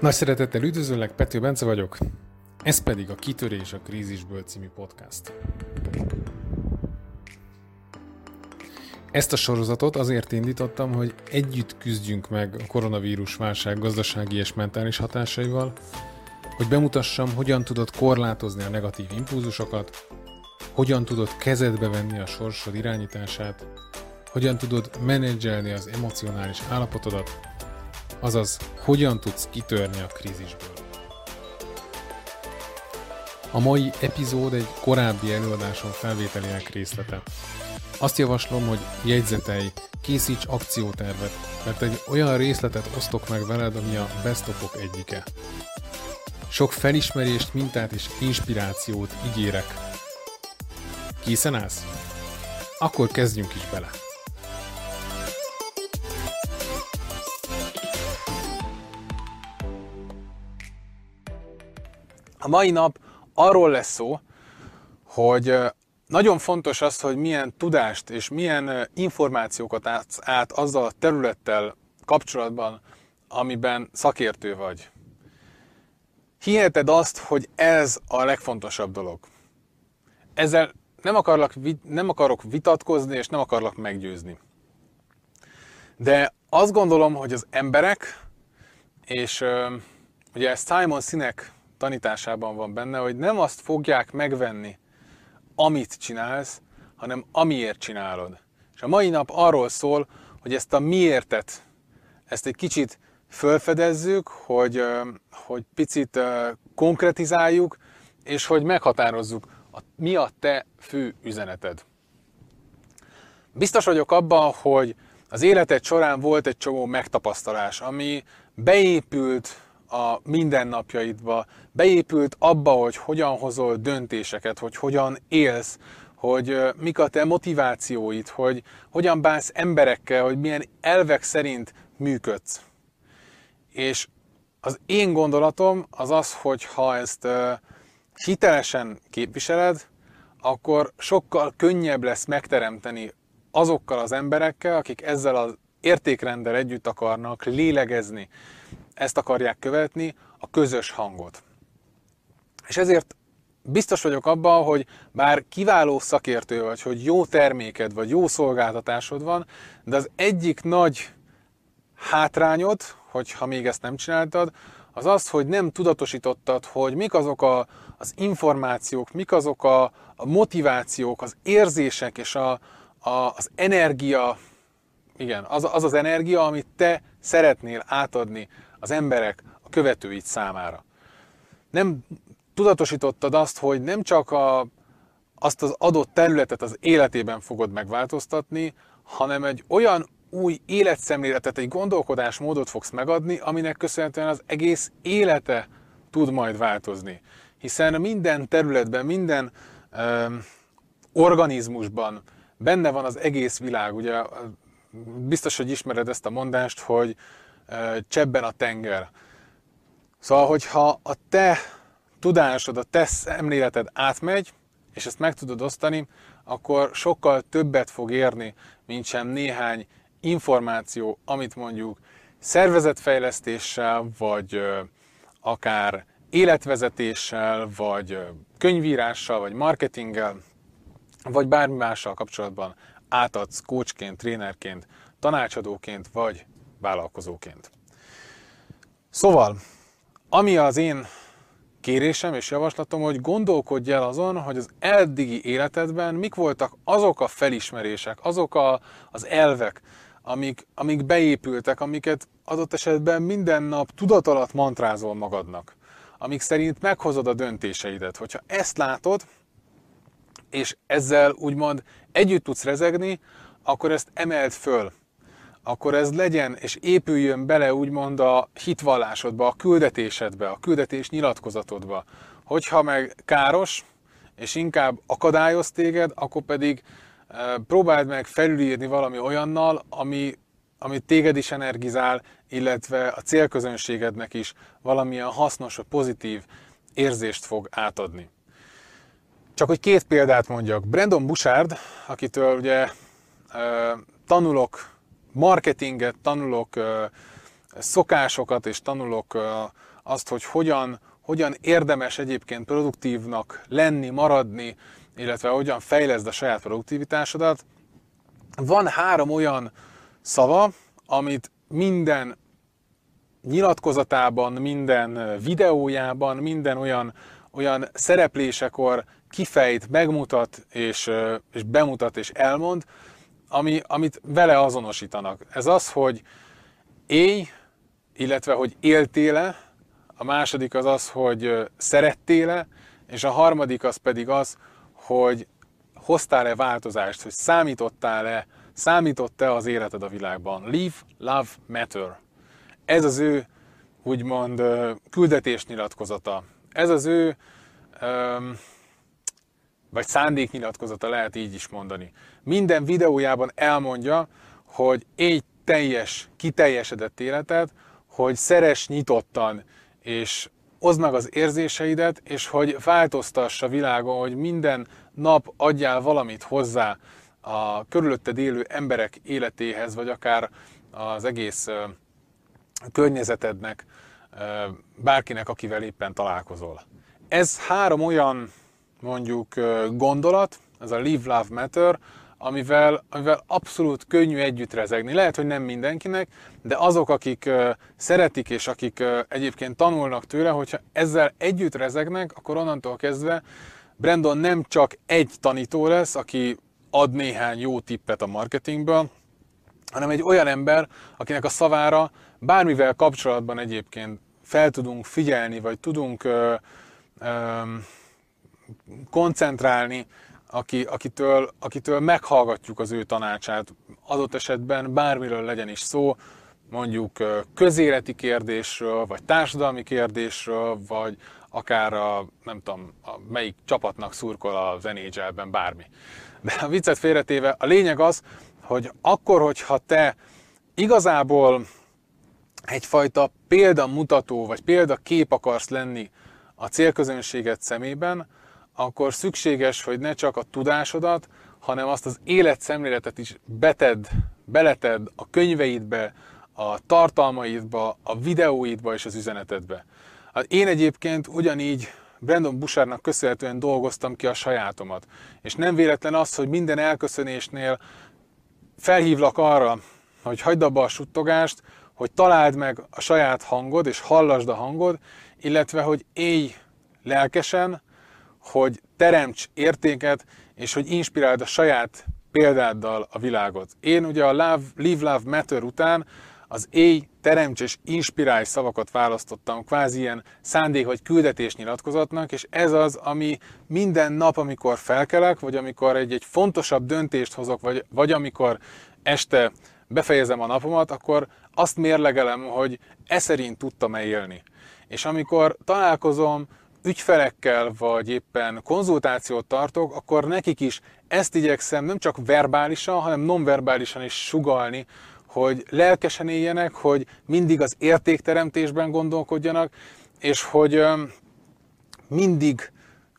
Nagy szeretettel üdvözöllek, Pető Bence vagyok, ez pedig a Kitörés a krízisből című podcast. Ezt a sorozatot azért indítottam, hogy együtt küzdjünk meg a koronavírus válság gazdasági és mentális hatásaival, hogy bemutassam, hogyan tudod korlátozni a negatív impulzusokat, hogyan tudod kezedbe venni a sorsod irányítását, hogyan tudod menedzselni az emocionális állapotodat, azaz hogyan tudsz kitörni a krízisből. A mai epizód egy korábbi előadáson felvételének részlete. Azt javaslom, hogy jegyzetelj, készíts akciótervet, mert egy olyan részletet osztok meg veled, ami a best of egyike. Sok felismerést, mintát és inspirációt ígérek. Készen állsz? Akkor kezdjünk is bele! A mai nap arról lesz szó, hogy nagyon fontos az, hogy milyen tudást és milyen információkat átsz át azzal a területtel kapcsolatban, amiben szakértő vagy. Hiheted azt, hogy ez a legfontosabb dolog. Ezzel nem, akarlak, nem akarok vitatkozni, és nem akarlak meggyőzni. De azt gondolom, hogy az emberek, és ugye Simon Sinek tanításában van benne, hogy nem azt fogják megvenni, amit csinálsz, hanem amiért csinálod. És a mai nap arról szól, hogy ezt a miértet, ezt egy kicsit fölfedezzük, hogy, hogy picit konkretizáljuk, és hogy meghatározzuk, mi a te fő üzeneted. Biztos vagyok abban, hogy az életed során volt egy csomó megtapasztalás, ami beépült a mindennapjaidba, beépült abba, hogy hogyan hozol döntéseket, hogy hogyan élsz, hogy mik a te motivációid, hogy hogyan bánsz emberekkel, hogy milyen elvek szerint működsz. És az én gondolatom az az, hogy ha ezt hitelesen képviseled, akkor sokkal könnyebb lesz megteremteni azokkal az emberekkel, akik ezzel az értékrenddel együtt akarnak lélegezni, ezt akarják követni, a közös hangot. És ezért biztos vagyok abban, hogy bár kiváló szakértő vagy, hogy jó terméked vagy jó szolgáltatásod van, de az egyik nagy hátrányod, hogyha még ezt nem csináltad, az az, hogy nem tudatosítottad, hogy mik azok a, az információk, mik azok a, a motivációk, az érzések és a, a, az energia, igen, az, az az energia, amit te szeretnél átadni az emberek, a követőid számára. Nem tudatosítottad azt, hogy nem csak a, azt az adott területet az életében fogod megváltoztatni, hanem egy olyan új életszemléletet, egy gondolkodásmódot fogsz megadni, aminek köszönhetően az egész élete tud majd változni. Hiszen minden területben, minden ö, organizmusban benne van az egész világ. Ugye biztos, hogy ismered ezt a mondást, hogy csebben a tenger. Szóval, hogyha a te tudásod, a te szemléleted átmegy, és ezt meg tudod osztani, akkor sokkal többet fog érni, mint sem néhány információ, amit mondjuk szervezetfejlesztéssel, vagy akár életvezetéssel, vagy könyvírással, vagy marketinggel, vagy bármi mással kapcsolatban átadsz coachként, trénerként, tanácsadóként, vagy vállalkozóként. Szóval, ami az én kérésem és javaslatom, hogy gondolkodj el azon, hogy az eddigi életedben mik voltak azok a felismerések, azok a, az elvek, amik, amik beépültek, amiket adott esetben minden nap tudat mantrázol magadnak, amik szerint meghozod a döntéseidet. Hogyha ezt látod, és ezzel úgymond együtt tudsz rezegni, akkor ezt emeld föl akkor ez legyen és épüljön bele úgymond a hitvallásodba, a küldetésedbe, a küldetés nyilatkozatodba. Hogyha meg káros, és inkább akadályoz téged, akkor pedig e, próbáld meg felülírni valami olyannal, ami, ami téged is energizál, illetve a célközönségednek is valamilyen hasznos, vagy pozitív érzést fog átadni. Csak hogy két példát mondjak. Brandon Bouchard, akitől ugye e, tanulok marketinget, tanulok szokásokat és tanulok azt, hogy hogyan, hogyan érdemes egyébként produktívnak lenni, maradni, illetve hogyan fejleszd a saját produktivitásodat. Van három olyan szava, amit minden nyilatkozatában, minden videójában, minden olyan, olyan szereplésekor kifejt, megmutat, és, és bemutat, és elmond, ami, amit vele azonosítanak. Ez az, hogy élj, illetve hogy éltél-e, a második az az, hogy szerettél-e, és a harmadik az pedig az, hogy hoztál-e változást, hogy számítottál-e, számított-e az életed a világban. Live, love, matter. Ez az ő, úgymond, küldetésnyilatkozata. Ez az ő, vagy szándéknyilatkozata, lehet így is mondani. Minden videójában elmondja, hogy egy teljes, kiteljesedett életet, hogy szeres nyitottan, és oszd meg az érzéseidet, és hogy változtass a világon, hogy minden nap adjál valamit hozzá a körülötted élő emberek életéhez, vagy akár az egész környezetednek, bárkinek, akivel éppen találkozol. Ez három olyan mondjuk gondolat, ez a Live, Love, Matter, amivel, amivel abszolút könnyű együtt rezegni. Lehet, hogy nem mindenkinek, de azok, akik szeretik és akik egyébként tanulnak tőle, hogyha ezzel együtt rezegnek, akkor onnantól kezdve Brandon nem csak egy tanító lesz, aki ad néhány jó tippet a marketingből, hanem egy olyan ember, akinek a szavára bármivel kapcsolatban egyébként fel tudunk figyelni, vagy tudunk ö, ö, koncentrálni, aki, akitől, akitől meghallgatjuk az ő tanácsát, adott esetben bármiről legyen is szó, mondjuk közéleti kérdésről, vagy társadalmi kérdésről, vagy akár a, nem tudom, a melyik csapatnak szurkol az NHL-ben bármi. De a viccet félretéve, a lényeg az, hogy akkor, hogyha te igazából egyfajta példamutató, vagy példakép akarsz lenni a célközönséget szemében, akkor szükséges, hogy ne csak a tudásodat, hanem azt az életszemléletet is beted, beleted a könyveidbe, a tartalmaidba, a videóidba és az üzenetedbe. Hát én egyébként ugyanígy Brandon Busharnak köszönhetően dolgoztam ki a sajátomat. És nem véletlen az, hogy minden elköszönésnél felhívlak arra, hogy hagyd abba a suttogást, hogy találd meg a saját hangod, és hallasd a hangod, illetve hogy élj lelkesen, hogy teremts értéket, és hogy inspiráld a saját példáddal a világot. Én ugye a Love, Live Love Matter után az éj, teremts és inspirálj szavakat választottam, kvázi ilyen szándék vagy küldetés nyilatkozatnak, és ez az, ami minden nap, amikor felkelek, vagy amikor egy, egy fontosabb döntést hozok, vagy, vagy amikor este befejezem a napomat, akkor azt mérlegelem, hogy e szerint tudtam-e élni. És amikor találkozom ügyfelekkel, vagy éppen konzultációt tartok, akkor nekik is ezt igyekszem nem csak verbálisan, hanem nonverbálisan is sugalni, hogy lelkesen éljenek, hogy mindig az értékteremtésben gondolkodjanak, és hogy mindig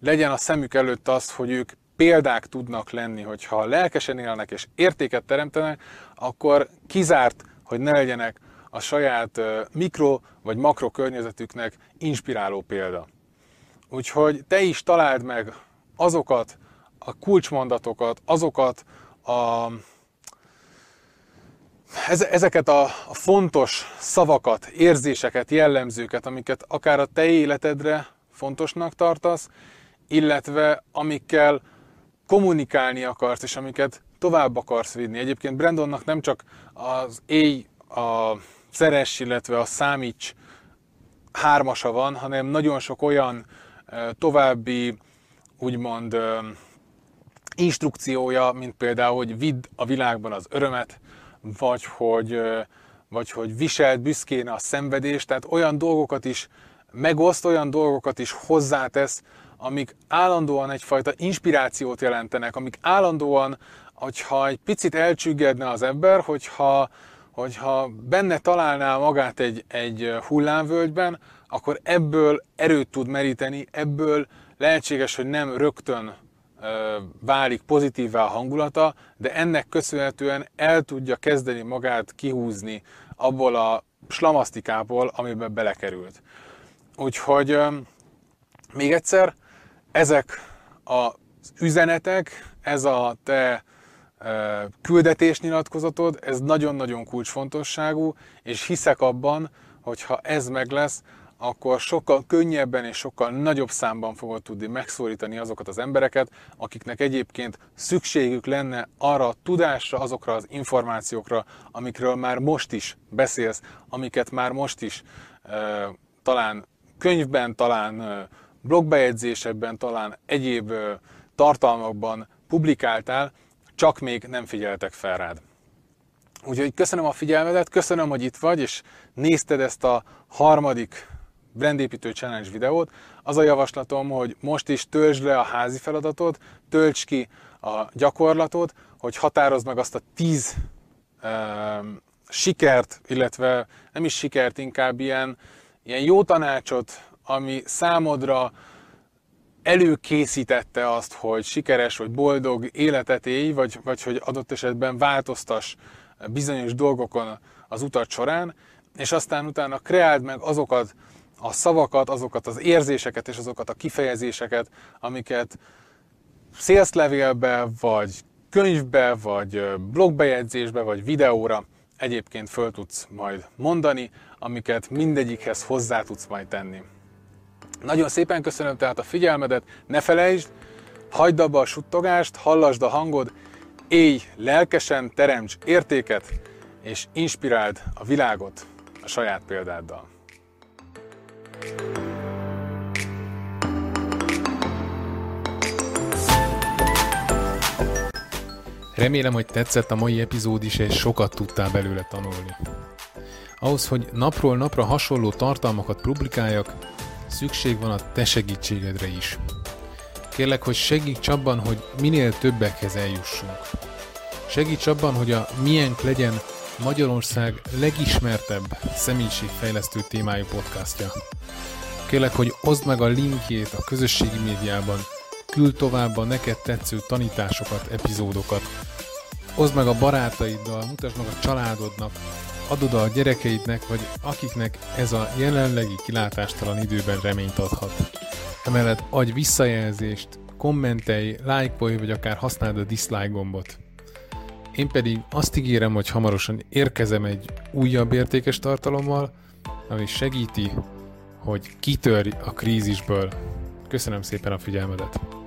legyen a szemük előtt az, hogy ők példák tudnak lenni, hogyha lelkesen élnek és értéket teremtenek, akkor kizárt, hogy ne legyenek a saját mikro vagy makro környezetüknek inspiráló példa. Úgyhogy te is találd meg azokat a kulcsmondatokat, azokat a, ezeket a, fontos szavakat, érzéseket, jellemzőket, amiket akár a te életedre fontosnak tartasz, illetve amikkel kommunikálni akarsz, és amiket tovább akarsz vinni. Egyébként Brandonnak nem csak az éj, a szeres, illetve a számíts hármasa van, hanem nagyon sok olyan további, úgymond instrukciója, mint például, hogy vidd a világban az örömet, vagy hogy, vagy hogy viselt büszkén a szenvedést, tehát olyan dolgokat is megoszt, olyan dolgokat is hozzátesz, amik állandóan egyfajta inspirációt jelentenek, amik állandóan, hogyha egy picit elcsüggedne az ember, hogyha, hogyha benne találná magát egy, egy hullámvölgyben, akkor ebből erőt tud meríteni, ebből lehetséges, hogy nem rögtön válik pozitívvá a hangulata, de ennek köszönhetően el tudja kezdeni magát kihúzni abból a slamasztikából, amiben belekerült. Úgyhogy még egyszer, ezek az üzenetek, ez a te küldetésnyilatkozatod, ez nagyon-nagyon kulcsfontosságú, és hiszek abban, hogy ha ez meg lesz, akkor sokkal könnyebben és sokkal nagyobb számban fogod tudni megszólítani azokat az embereket, akiknek egyébként szükségük lenne arra a tudásra, azokra az információkra, amikről már most is beszélsz, amiket már most is talán könyvben, talán blogbejegyzésekben, talán egyéb tartalmakban publikáltál, csak még nem figyeltek fel rád. Úgyhogy köszönöm a figyelmedet, köszönöm, hogy itt vagy, és nézted ezt a harmadik brandépítő challenge videót. Az a javaslatom, hogy most is töltsd le a házi feladatot, tölts ki a gyakorlatot, hogy határozd meg azt a tíz uh, sikert, illetve nem is sikert, inkább ilyen, ilyen jó tanácsot, ami számodra előkészítette azt, hogy sikeres vagy boldog életet élj, vagy, vagy hogy adott esetben változtas bizonyos dolgokon az utat során, és aztán utána kreáld meg azokat a szavakat, azokat az érzéseket és azokat a kifejezéseket, amiket szélszlevélbe, vagy könyvbe, vagy blogbejegyzésbe, vagy videóra egyébként föl tudsz majd mondani, amiket mindegyikhez hozzá tudsz majd tenni. Nagyon szépen köszönöm tehát a figyelmedet, ne felejtsd, hagyd abba a suttogást, hallasd a hangod, élj lelkesen, teremts értéket, és inspiráld a világot a saját példáddal. Remélem, hogy tetszett a mai epizód is, és sokat tudtál belőle tanulni. Ahhoz, hogy napról napra hasonló tartalmakat publikáljak, szükség van a te segítségedre is. Kérlek, hogy segíts abban, hogy minél többekhez eljussunk. Segíts abban, hogy a miénk legyen Magyarország legismertebb személyiségfejlesztő témájú podcastja. Kérlek, hogy oszd meg a linkjét a közösségi médiában, küld tovább a neked tetsző tanításokat, epizódokat, oszd meg a barátaiddal, mutasd meg a családodnak, adod a gyerekeidnek, vagy akiknek ez a jelenlegi kilátástalan időben reményt adhat. Emellett adj visszajelzést, kommentelj, lájkolj, vagy akár használd a dislike gombot. Én pedig azt ígérem, hogy hamarosan érkezem egy újabb értékes tartalommal, ami segíti, hogy kitörj a krízisből. Köszönöm szépen a figyelmedet!